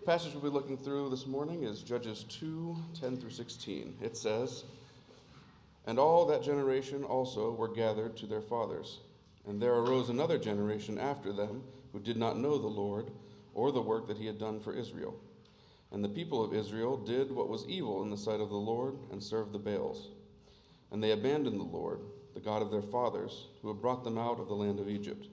The passage we'll be looking through this morning is Judges 2 10 through 16. It says, And all that generation also were gathered to their fathers. And there arose another generation after them who did not know the Lord or the work that he had done for Israel. And the people of Israel did what was evil in the sight of the Lord and served the Baals. And they abandoned the Lord, the God of their fathers, who had brought them out of the land of Egypt.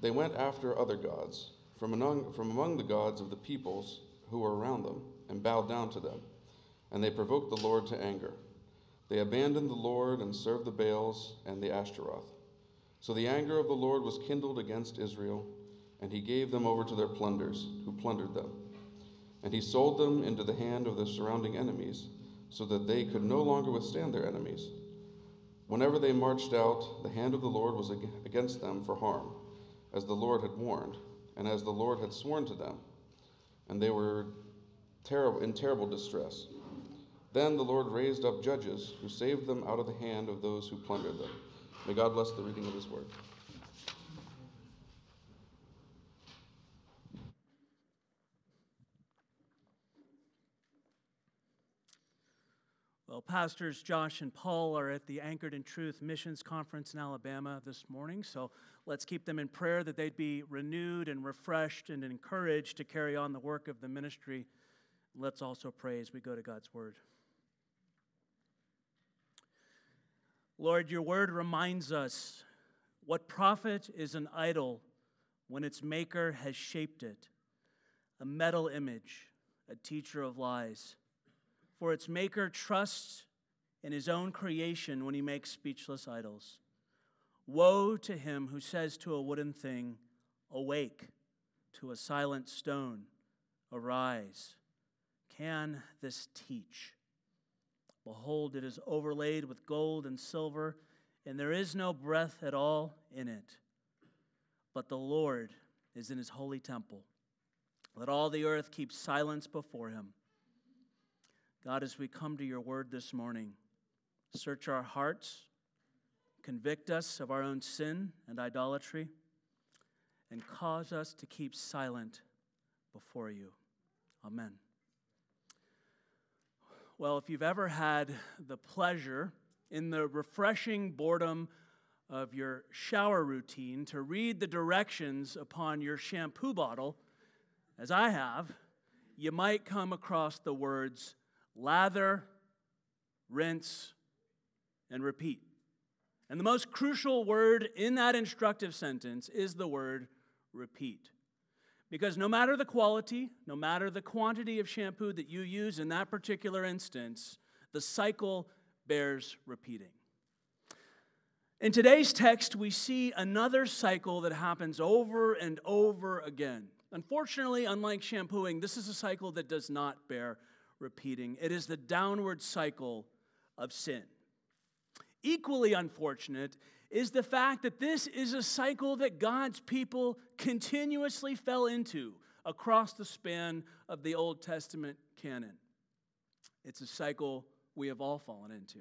They went after other gods from among, from among the gods of the peoples who were around them and bowed down to them. And they provoked the Lord to anger. They abandoned the Lord and served the Baals and the Ashtaroth. So the anger of the Lord was kindled against Israel, and he gave them over to their plunders, who plundered them. And he sold them into the hand of their surrounding enemies, so that they could no longer withstand their enemies. Whenever they marched out, the hand of the Lord was against them for harm, as the Lord had warned, and as the Lord had sworn to them. And they were terrible, in terrible distress. Then the Lord raised up judges who saved them out of the hand of those who plundered them. May God bless the reading of his word. Well, Pastors Josh and Paul are at the Anchored in Truth Missions Conference in Alabama this morning, so let's keep them in prayer that they'd be renewed and refreshed and encouraged to carry on the work of the ministry. Let's also pray as we go to God's Word. Lord, your Word reminds us what profit is an idol when its maker has shaped it, a metal image, a teacher of lies for its maker trusts in his own creation when he makes speechless idols. Woe to him who says to a wooden thing, Awake, to a silent stone, Arise. Can this teach? Behold, it is overlaid with gold and silver, and there is no breath at all in it. But the Lord is in his holy temple. Let all the earth keep silence before him. God, as we come to your word this morning, search our hearts, convict us of our own sin and idolatry, and cause us to keep silent before you. Amen. Well, if you've ever had the pleasure in the refreshing boredom of your shower routine to read the directions upon your shampoo bottle, as I have, you might come across the words lather, rinse, and repeat. And the most crucial word in that instructive sentence is the word repeat. Because no matter the quality, no matter the quantity of shampoo that you use in that particular instance, the cycle bears repeating. In today's text, we see another cycle that happens over and over again. Unfortunately, unlike shampooing, this is a cycle that does not bear repeating. It is the downward cycle of sin. Equally unfortunate is the fact that this is a cycle that God's people continuously fell into across the span of the Old Testament canon. It's a cycle we have all fallen into.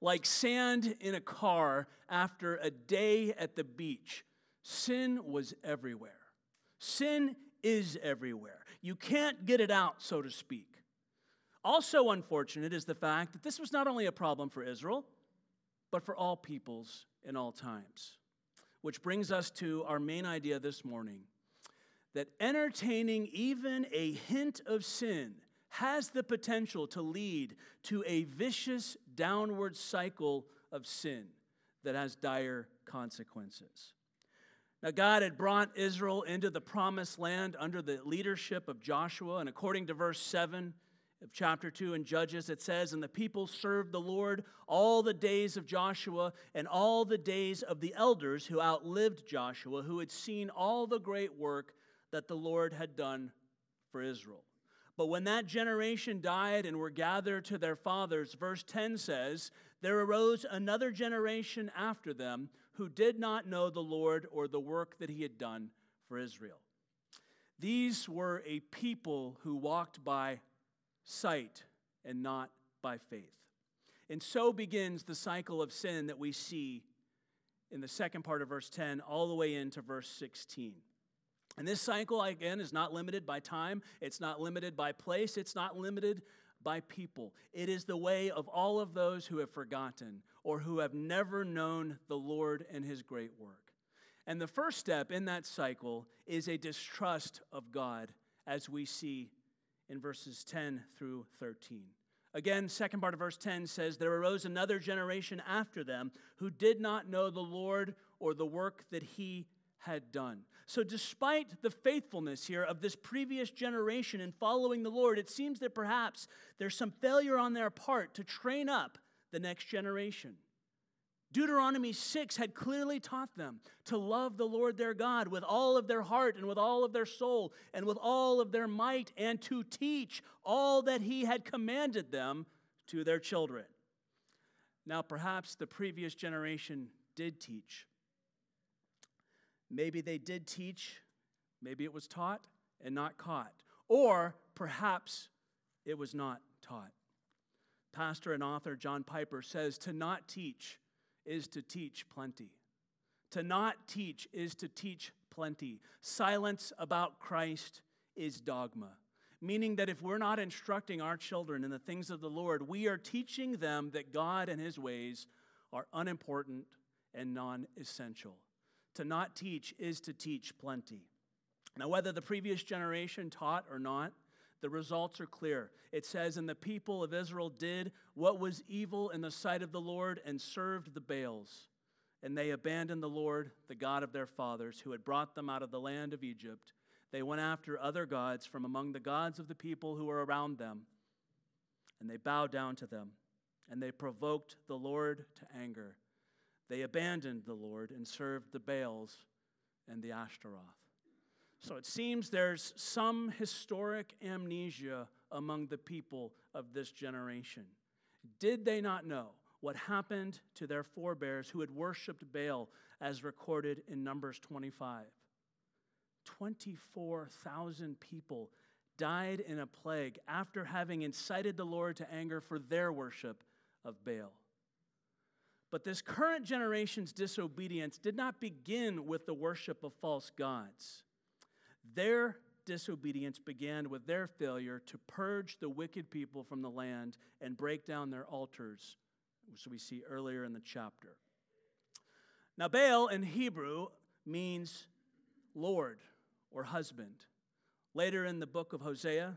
Like sand in a car after a day at the beach, sin was everywhere. Sin is everywhere. You can't get it out, so to speak. Also, unfortunate is the fact that this was not only a problem for Israel, but for all peoples in all times. Which brings us to our main idea this morning that entertaining even a hint of sin has the potential to lead to a vicious downward cycle of sin that has dire consequences. Now, God had brought Israel into the promised land under the leadership of Joshua, and according to verse 7, of chapter 2 in Judges, it says, And the people served the Lord all the days of Joshua and all the days of the elders who outlived Joshua, who had seen all the great work that the Lord had done for Israel. But when that generation died and were gathered to their fathers, verse 10 says, There arose another generation after them who did not know the Lord or the work that he had done for Israel. These were a people who walked by sight and not by faith. And so begins the cycle of sin that we see in the second part of verse 10 all the way into verse 16. And this cycle, again, is not limited by time, it's not limited by place, it's not limited by people. It is the way of all of those who have forgotten or who have never known the Lord and his great work. And the first step in that cycle is a distrust of God, as we see in verses 10 through 13. Again, second part of verse 10 says, There arose another generation after them who did not know the Lord or the work that he had done. So, despite the faithfulness here of this previous generation in following the Lord, it seems that perhaps there's some failure on their part to train up the next generation. Deuteronomy 6 had clearly taught them to love the Lord their God with all of their heart and with all of their soul and with all of their might and to teach all that he had commanded them to their children. Now, perhaps the previous generation did teach. Maybe they did teach, maybe it was taught and not caught, or perhaps it was not taught. Pastor and author John Piper says to not teach is to teach plenty. To not teach is to teach plenty. Silence about Christ is dogma, meaning that if we're not instructing our children in the things of the Lord, we are teaching them that God and His ways are unimportant and non essential. To not teach is to teach plenty. Now, whether the previous generation taught or not, the results are clear. It says, And the people of Israel did what was evil in the sight of the Lord and served the Baals. And they abandoned the Lord, the God of their fathers, who had brought them out of the land of Egypt. They went after other gods from among the gods of the people who were around them. And they bowed down to them. And they provoked the Lord to anger. They abandoned the Lord and served the Baals and the Ashtaroth. So it seems there's some historic amnesia among the people of this generation. Did they not know what happened to their forebears who had worshiped Baal as recorded in Numbers 25? 24,000 people died in a plague after having incited the Lord to anger for their worship of Baal. But this current generation's disobedience did not begin with the worship of false gods. Their disobedience began with their failure to purge the wicked people from the land and break down their altars, which we see earlier in the chapter. Now, Baal in Hebrew means Lord or husband. Later in the book of Hosea,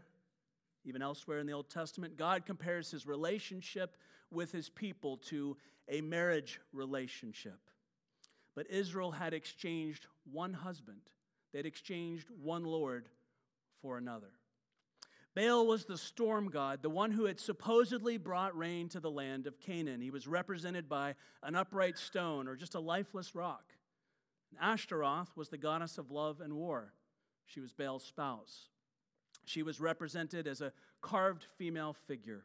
even elsewhere in the Old Testament, God compares his relationship with his people to a marriage relationship. But Israel had exchanged one husband They'd exchanged one Lord for another. Baal was the storm god, the one who had supposedly brought rain to the land of Canaan. He was represented by an upright stone or just a lifeless rock. Ashtaroth was the goddess of love and war. She was Baal's spouse. She was represented as a carved female figure.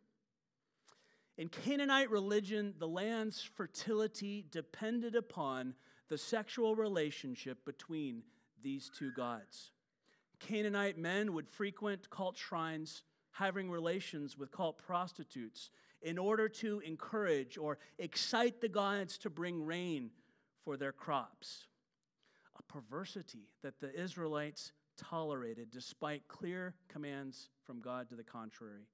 In Canaanite religion, the land's fertility depended upon the sexual relationship between these two gods. Canaanite men would frequent cult shrines, having relations with cult prostitutes in order to encourage or excite the gods to bring rain for their crops. A perversity that the Israelites tolerated despite clear commands from God to the contrary.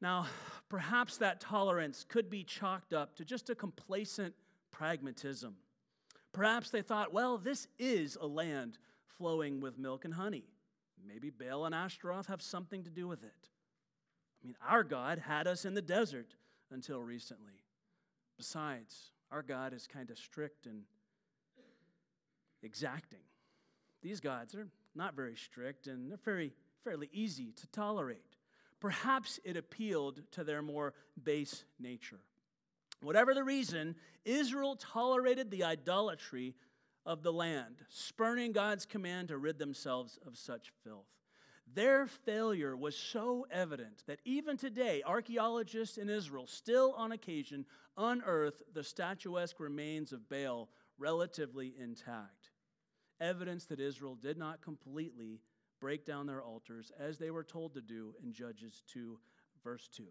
Now, perhaps that tolerance could be chalked up to just a complacent pragmatism. Perhaps they thought, well, this is a land flowing with milk and honey. Maybe Baal and Ashtaroth have something to do with it. I mean, our God had us in the desert until recently. Besides, our God is kind of strict and exacting. These gods are not very strict and they're very, fairly easy to tolerate. Perhaps it appealed to their more base nature. Whatever the reason, Israel tolerated the idolatry of the land, spurning God's command to rid themselves of such filth. Their failure was so evident that even today, archaeologists in Israel still on occasion unearth the statuesque remains of Baal relatively intact. Evidence that Israel did not completely break down their altars as they were told to do in Judges 2, verse 2.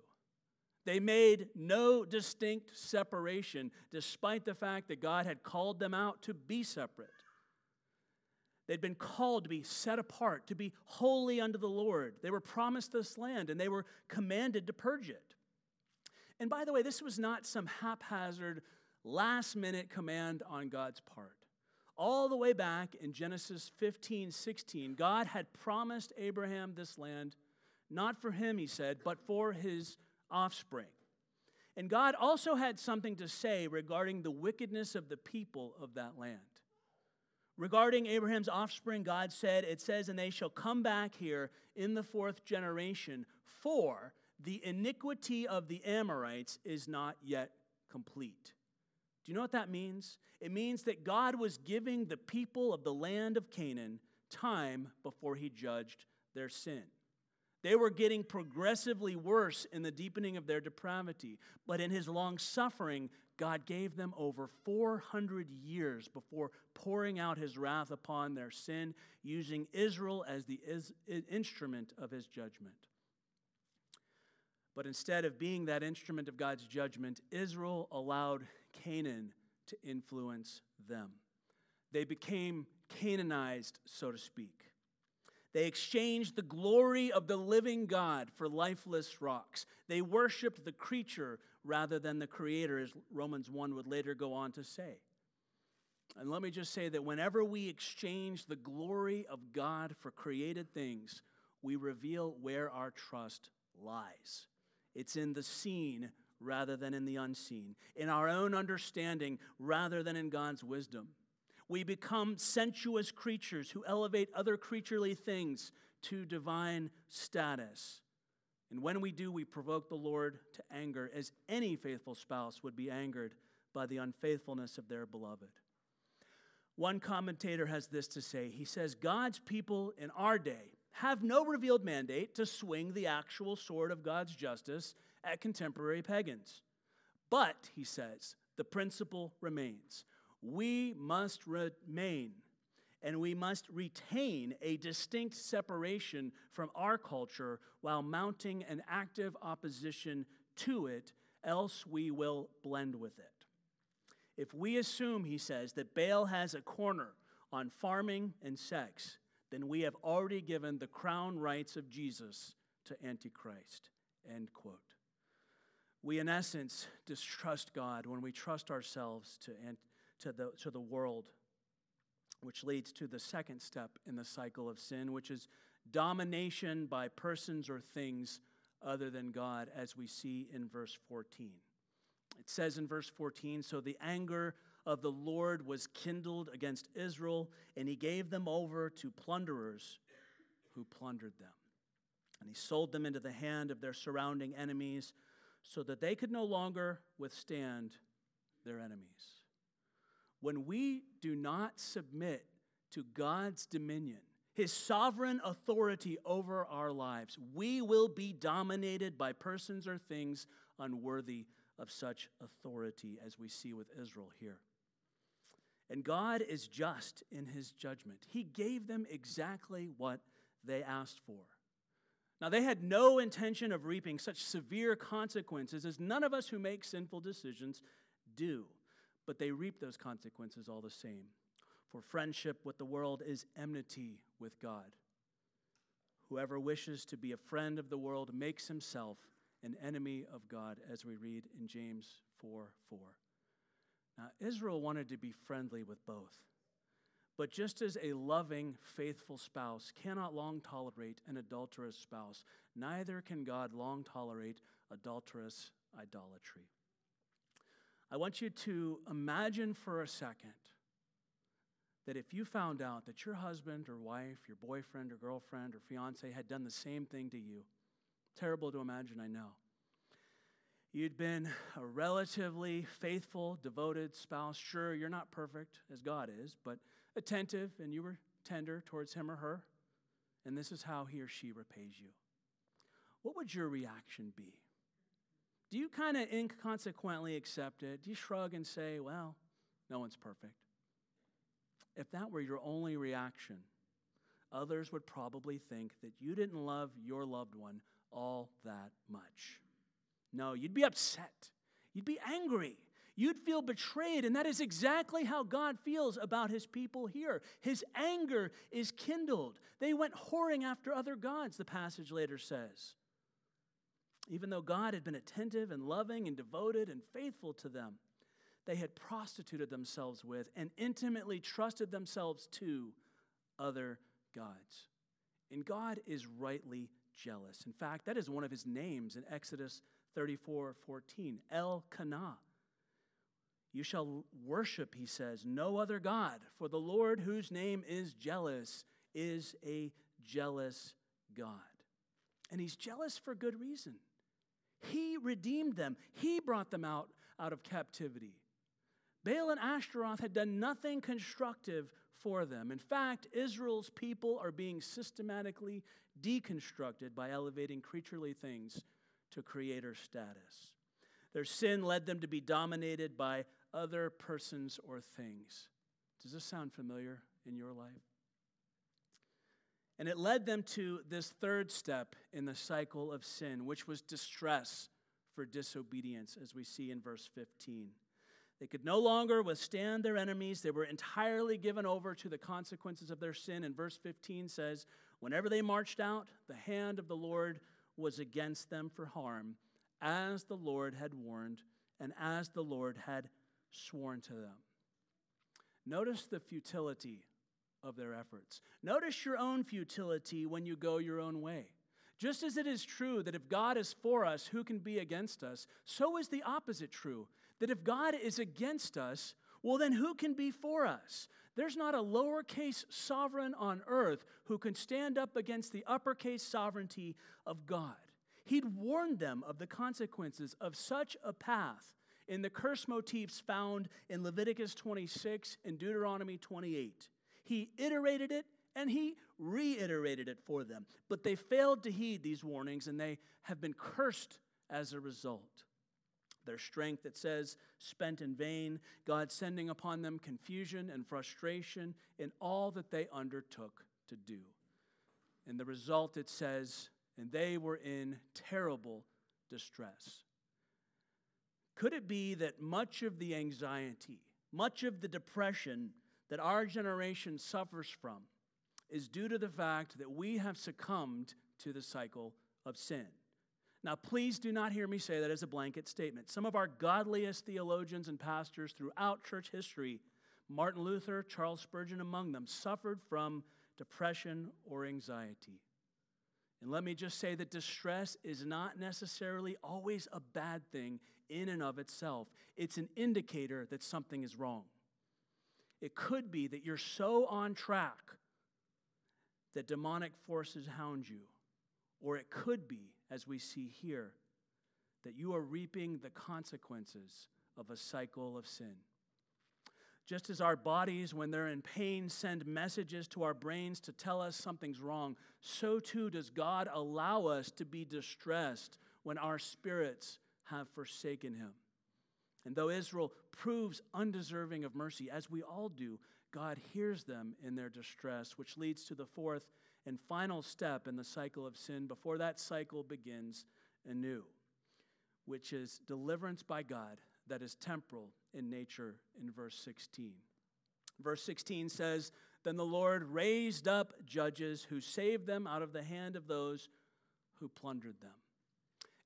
They made no distinct separation, despite the fact that God had called them out to be separate. They'd been called to be set apart, to be holy unto the Lord. They were promised this land and they were commanded to purge it. And by the way, this was not some haphazard, last minute command on God's part. All the way back in Genesis 15, 16, God had promised Abraham this land, not for him, he said, but for his offspring. And God also had something to say regarding the wickedness of the people of that land. Regarding Abraham's offspring, God said, It says, And they shall come back here in the fourth generation, for the iniquity of the Amorites is not yet complete. Do you know what that means? It means that God was giving the people of the land of Canaan time before he judged their sin. They were getting progressively worse in the deepening of their depravity. But in his long suffering, God gave them over 400 years before pouring out his wrath upon their sin, using Israel as the is, instrument of his judgment. But instead of being that instrument of God's judgment, Israel allowed Canaan to influence them. They became Canaanized, so to speak. They exchanged the glory of the living God for lifeless rocks. They worshiped the creature rather than the creator, as Romans 1 would later go on to say. And let me just say that whenever we exchange the glory of God for created things, we reveal where our trust lies. It's in the seen rather than in the unseen, in our own understanding rather than in God's wisdom. We become sensuous creatures who elevate other creaturely things to divine status. And when we do, we provoke the Lord to anger, as any faithful spouse would be angered by the unfaithfulness of their beloved. One commentator has this to say He says, God's people in our day have no revealed mandate to swing the actual sword of God's justice at contemporary pagans. But, he says, the principle remains we must remain and we must retain a distinct separation from our culture while mounting an active opposition to it, else we will blend with it. If we assume, he says, that Baal has a corner on farming and sex, then we have already given the crown rights of Jesus to Antichrist. End quote. We, in essence, distrust God when we trust ourselves to Antichrist to the, to the world, which leads to the second step in the cycle of sin, which is domination by persons or things other than God, as we see in verse 14. It says in verse 14 So the anger of the Lord was kindled against Israel, and he gave them over to plunderers who plundered them. And he sold them into the hand of their surrounding enemies so that they could no longer withstand their enemies when we do not submit to God's dominion, his sovereign authority over our lives, we will be dominated by persons or things unworthy of such authority, as we see with Israel here. And God is just in his judgment. He gave them exactly what they asked for. Now, they had no intention of reaping such severe consequences as none of us who make sinful decisions do but they reap those consequences all the same. For friendship with the world is enmity with God. Whoever wishes to be a friend of the world makes himself an enemy of God, as we read in James 4 4. Now, Israel wanted to be friendly with both. But just as a loving, faithful spouse cannot long tolerate an adulterous spouse, neither can God long tolerate adulterous idolatry. I want you to imagine for a second that if you found out that your husband or wife, your boyfriend or girlfriend or fiance had done the same thing to you, terrible to imagine, I know. You'd been a relatively faithful, devoted spouse. Sure, you're not perfect as God is, but attentive and you were tender towards him or her. And this is how he or she repays you. What would your reaction be? Do you kind of inconsequently accept it? Do you shrug and say, well, no one's perfect? If that were your only reaction, others would probably think that you didn't love your loved one all that much. No, you'd be upset. You'd be angry. You'd feel betrayed, and that is exactly how God feels about his people here. His anger is kindled. They went whoring after other gods, the passage later says. Even though God had been attentive and loving and devoted and faithful to them, they had prostituted themselves with and intimately trusted themselves to other gods. And God is rightly jealous. In fact, that is one of his names in Exodus 34 14, El Kanah. You shall worship, he says, no other God, for the Lord, whose name is jealous, is a jealous God. And he's jealous for good reason. He redeemed them, he brought them out, out of captivity. Baal and Ashtaroth had done nothing constructive for them. In fact, Israel's people are being systematically deconstructed by elevating creaturely things to creator status. Their sin led them to be dominated by other persons or things. Does this sound familiar in your life? And it led them to this third step in the cycle of sin, which was distress for disobedience, as we see in verse 15. They could no longer withstand their enemies. They were entirely given over to the consequences of their sin. And verse 15 says, Whenever they marched out, the hand of the Lord was against them for harm, as the Lord had warned, and as the Lord had sworn to them. Notice the futility of their efforts. Notice your own futility when you go your own way. Just as it is true that if God is for us, who can be against us? So is the opposite true that if God is against us, well, then who can be for us? There's not a lowercase sovereign on earth who can stand up against the uppercase sovereignty of God. He'd warned them of the consequences of such a path in the curse motifs found in Leviticus 26 and Deuteronomy 28. He iterated it and he reiterated it for them. But they failed to heed these warnings and they have been cursed as a result. Their strength, it says, spent in vain, God sending upon them confusion and frustration in all that they undertook to do. And the result, it says, and they were in terrible distress. Could it be that much of the anxiety, much of the depression that our generation suffers from is due to the fact that we have succumbed to the cycle of sin? Now, please do not hear me say that as a blanket statement. Some of our godliest theologians and pastors throughout church history, Martin Luther, Charles Spurgeon among them, suffered from depression or anxiety. And let me just say that distress is not necessarily always a bad thing in and of itself, it's an indicator that something is wrong. It could be that you're so on track that demonic forces hound you, or it could be as we see here, that you are reaping the consequences of a cycle of sin. Just as our bodies, when they're in pain, send messages to our brains to tell us something's wrong, so too does God allow us to be distressed when our spirits have forsaken Him. And though Israel proves undeserving of mercy, as we all do, God hears them in their distress, which leads to the fourth and final step in the cycle of sin before that cycle begins anew, which is deliverance by God that is temporal in nature in verse 16. Verse 16 says, Then the Lord raised up judges who saved them out of the hand of those who plundered them.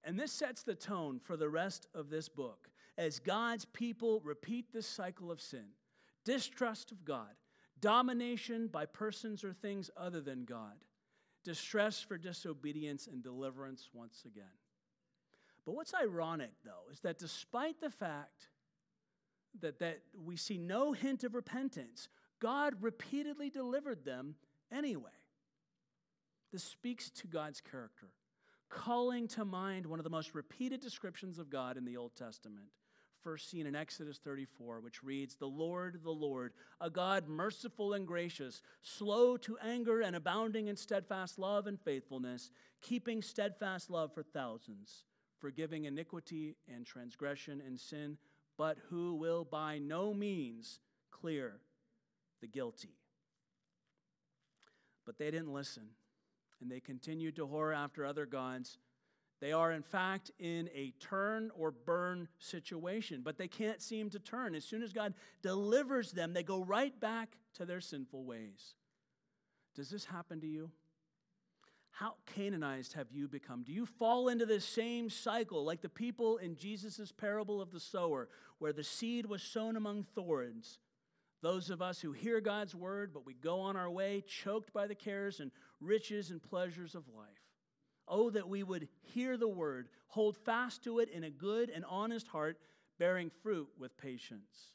And this sets the tone for the rest of this book as God's people repeat this cycle of sin, distrust of God, domination by persons or things other than God, distress for disobedience, and deliverance once again. But what's ironic, though, is that despite the fact that, that we see no hint of repentance, God repeatedly delivered them anyway. This speaks to God's character, calling to mind one of the most repeated descriptions of God in the Old Testament first seen in Exodus 34, which reads, The Lord, the Lord, a God merciful and gracious, slow to anger and abounding in steadfast love and faithfulness, keeping steadfast love for thousands, forgiving iniquity and transgression and sin, but who will by no means clear the guilty. But they didn't listen, and they continued to whore after other gods They are, in fact, in a turn or burn situation, but they can't seem to turn. As soon as God delivers them, they go right back to their sinful ways. Does this happen to you? How Canaanized have you become? Do you fall into this same cycle like the people in Jesus' parable of the sower, where the seed was sown among thorns? Those of us who hear God's word, but we go on our way choked by the cares and riches and pleasures of life. Oh, that we would hear the word, hold fast to it in a good and honest heart, bearing fruit with patience.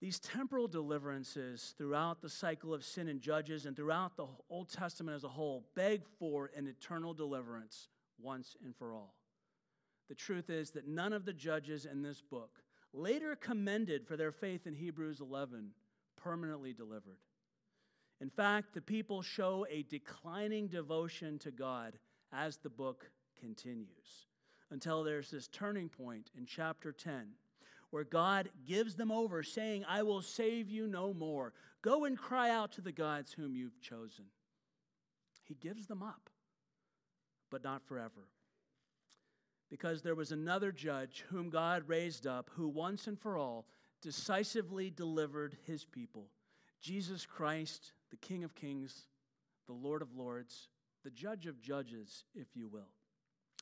These temporal deliverances throughout the cycle of sin and judges and throughout the Old Testament as a whole beg for an eternal deliverance once and for all. The truth is that none of the judges in this book, later commended for their faith in Hebrews 11, permanently delivered. In fact, the people show a declining devotion to God as the book continues until there's this turning point in chapter 10 where God gives them over, saying, I will save you no more. Go and cry out to the gods whom you've chosen. He gives them up, but not forever. Because there was another judge whom God raised up, who once and for all decisively delivered his people Jesus Christ, the King of Kings, the Lord of Lords, the Judge of Judges, if you will.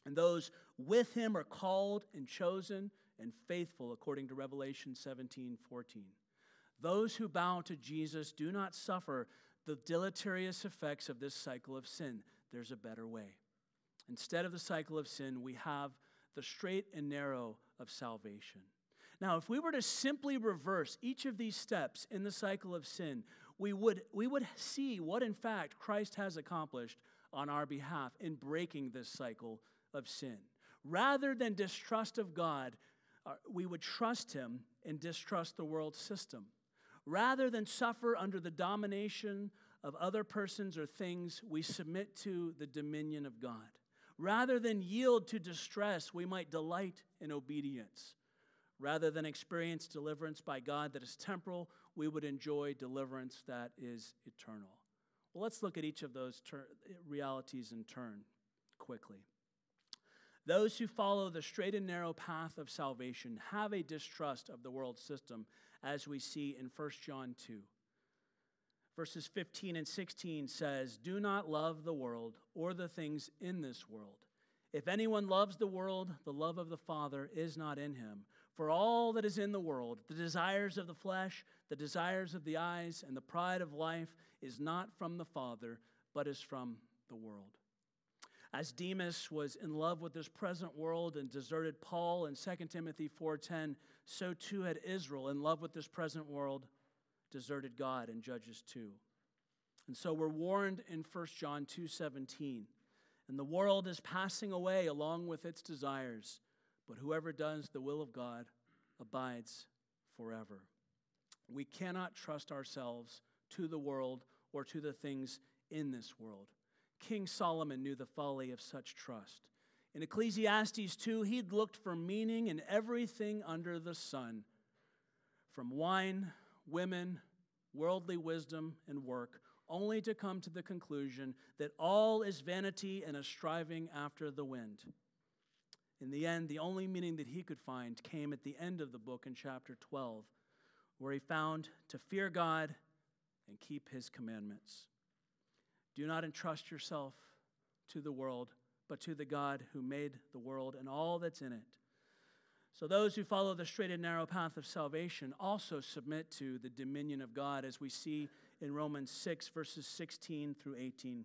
And those with him are called and chosen and faithful, according to Revelation 17 14. Those who bow to Jesus do not suffer the deleterious effects of this cycle of sin. There's a better way. Instead of the cycle of sin, we have the straight and narrow of salvation. Now, if we were to simply reverse each of these steps in the cycle of sin, we would, we would see what, in fact, Christ has accomplished on our behalf in breaking this cycle of sin. Rather than distrust of God, uh, we would trust Him and distrust the world system. Rather than suffer under the domination of other persons or things, we submit to the dominion of God. Rather than yield to distress, we might delight in obedience. Rather than experience deliverance by God that is temporal, we would enjoy deliverance that is eternal. Well, let's look at each of those ter- realities in turn quickly. Those who follow the straight and narrow path of salvation have a distrust of the world system, as we see in 1 John 2. Verses 15 and 16 says, Do not love the world or the things in this world. If anyone loves the world, the love of the Father is not in him. For all that is in the world, the desires of the flesh, the desires of the eyes, and the pride of life, is not from the Father, but is from the world. As Demas was in love with this present world and deserted Paul in 2 Timothy 4:10, so too had Israel in love with this present world deserted God in Judges 2. And so we're warned in 1 John 2:17 and the world is passing away along with its desires, but whoever does the will of God abides forever. We cannot trust ourselves to the world or to the things in this world. King Solomon knew the folly of such trust. In Ecclesiastes 2, he'd looked for meaning in everything under the sun from wine, women, worldly wisdom, and work only to come to the conclusion that all is vanity and a striving after the wind. In the end, the only meaning that he could find came at the end of the book in chapter 12, where he found to fear God and keep his commandments. Do not entrust yourself to the world, but to the God who made the world and all that's in it. So, those who follow the straight and narrow path of salvation also submit to the dominion of God, as we see in Romans 6, verses 16 through 18,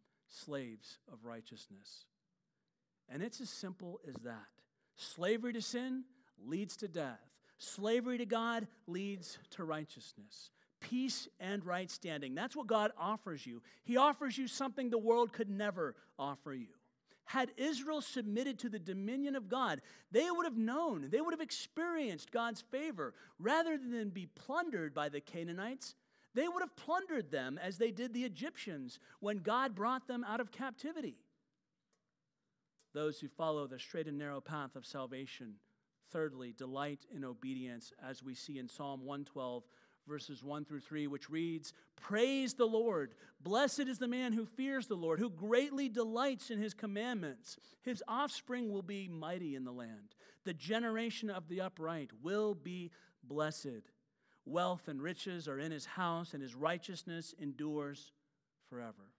slaves of righteousness. And it's as simple as that. Slavery to sin leads to death, slavery to God leads to righteousness. Peace and right standing. That's what God offers you. He offers you something the world could never offer you Had Israel submitted to the dominion of God, they would have known, they would have experienced God's favor. Rather than be plundered by the Canaanites, they would have plundered them as they did the Egyptians when God brought them out of captivity. Those who follow the straight and narrow path of salvation, thirdly, delight in obedience, as we see in Psalm 112, verses 1 through 3, which reads Praise the Lord. Blessed is the man who fears the Lord, who greatly delights in his commandments. His offspring will be mighty in the land. The generation of the upright will be blessed. Wealth and riches are in his house, and his righteousness endures forever.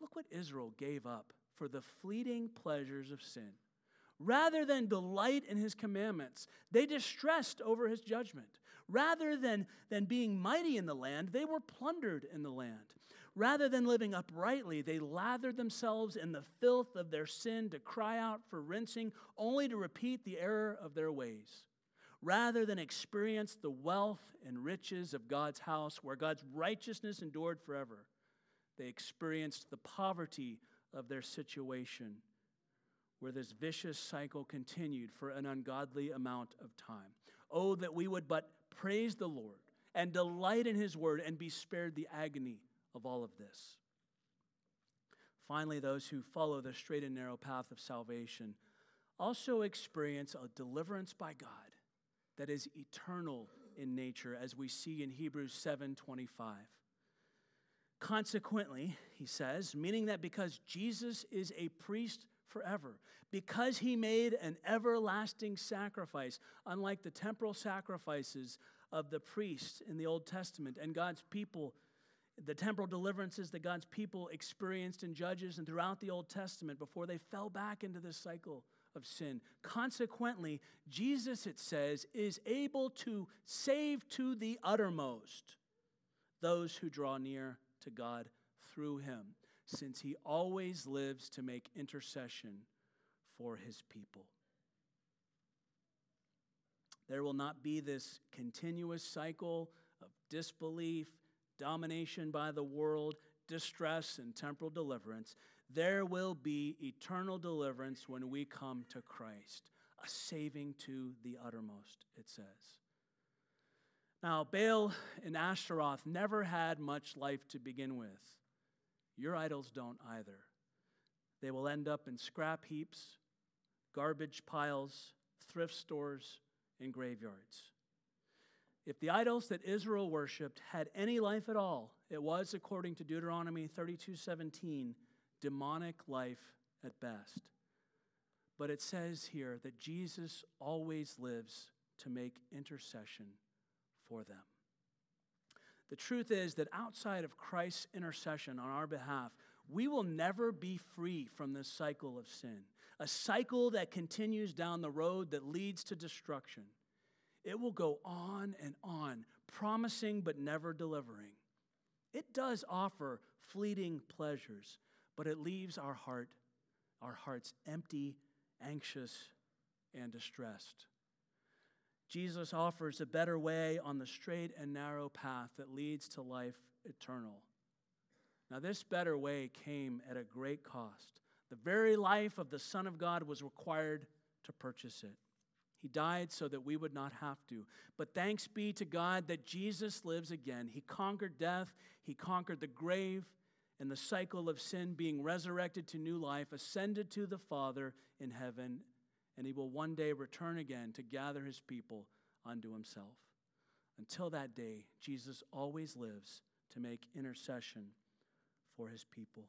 Look what Israel gave up for the fleeting pleasures of sin. Rather than delight in his commandments, they distressed over his judgment. Rather than, than being mighty in the land, they were plundered in the land. Rather than living uprightly, they lathered themselves in the filth of their sin to cry out for rinsing, only to repeat the error of their ways. Rather than experience the wealth and riches of God's house, where God's righteousness endured forever, they experienced the poverty of their situation, where this vicious cycle continued for an ungodly amount of time. Oh, that we would but praise the Lord and delight in his word and be spared the agony of all of this. Finally, those who follow the straight and narrow path of salvation also experience a deliverance by God that is eternal in nature as we see in Hebrews 7:25. Consequently, he says, meaning that because Jesus is a priest forever, because he made an everlasting sacrifice, unlike the temporal sacrifices of the priests in the Old Testament and God's people, the temporal deliverances that God's people experienced in Judges and throughout the Old Testament before they fell back into this cycle of sin. Consequently, Jesus, it says, is able to save to the uttermost those who draw near to God through him, since he always lives to make intercession for his people. There will not be this continuous cycle of disbelief, domination by the world, distress, and temporal deliverance. There will be eternal deliverance when we come to Christ, a saving to the uttermost, it says. Now, Baal and Ashtaroth never had much life to begin with. Your idols don't either. They will end up in scrap heaps, garbage piles, thrift stores, and graveyards. If the idols that Israel worshiped had any life at all, it was, according to Deuteronomy 32:17, demonic life at best. But it says here that Jesus always lives to make intercession for them. The truth is that outside of Christ's intercession on our behalf, we will never be free from this cycle of sin, a cycle that continues down the road that leads to destruction. It will go on and on, promising but never delivering. It does offer fleeting pleasures, but it leaves our heart, our hearts empty, anxious, and distressed. Jesus offers a better way on the straight and narrow path that leads to life eternal. Now, this better way came at a great cost. The very life of the Son of God was required to purchase it. He died so that we would not have to. But thanks be to God that Jesus lives again. He conquered death, He conquered the grave and the cycle of sin, being resurrected to new life, ascended to the Father in heaven, and he will one day return again to gather his people unto himself. Until that day, Jesus always lives to make intercession for his people.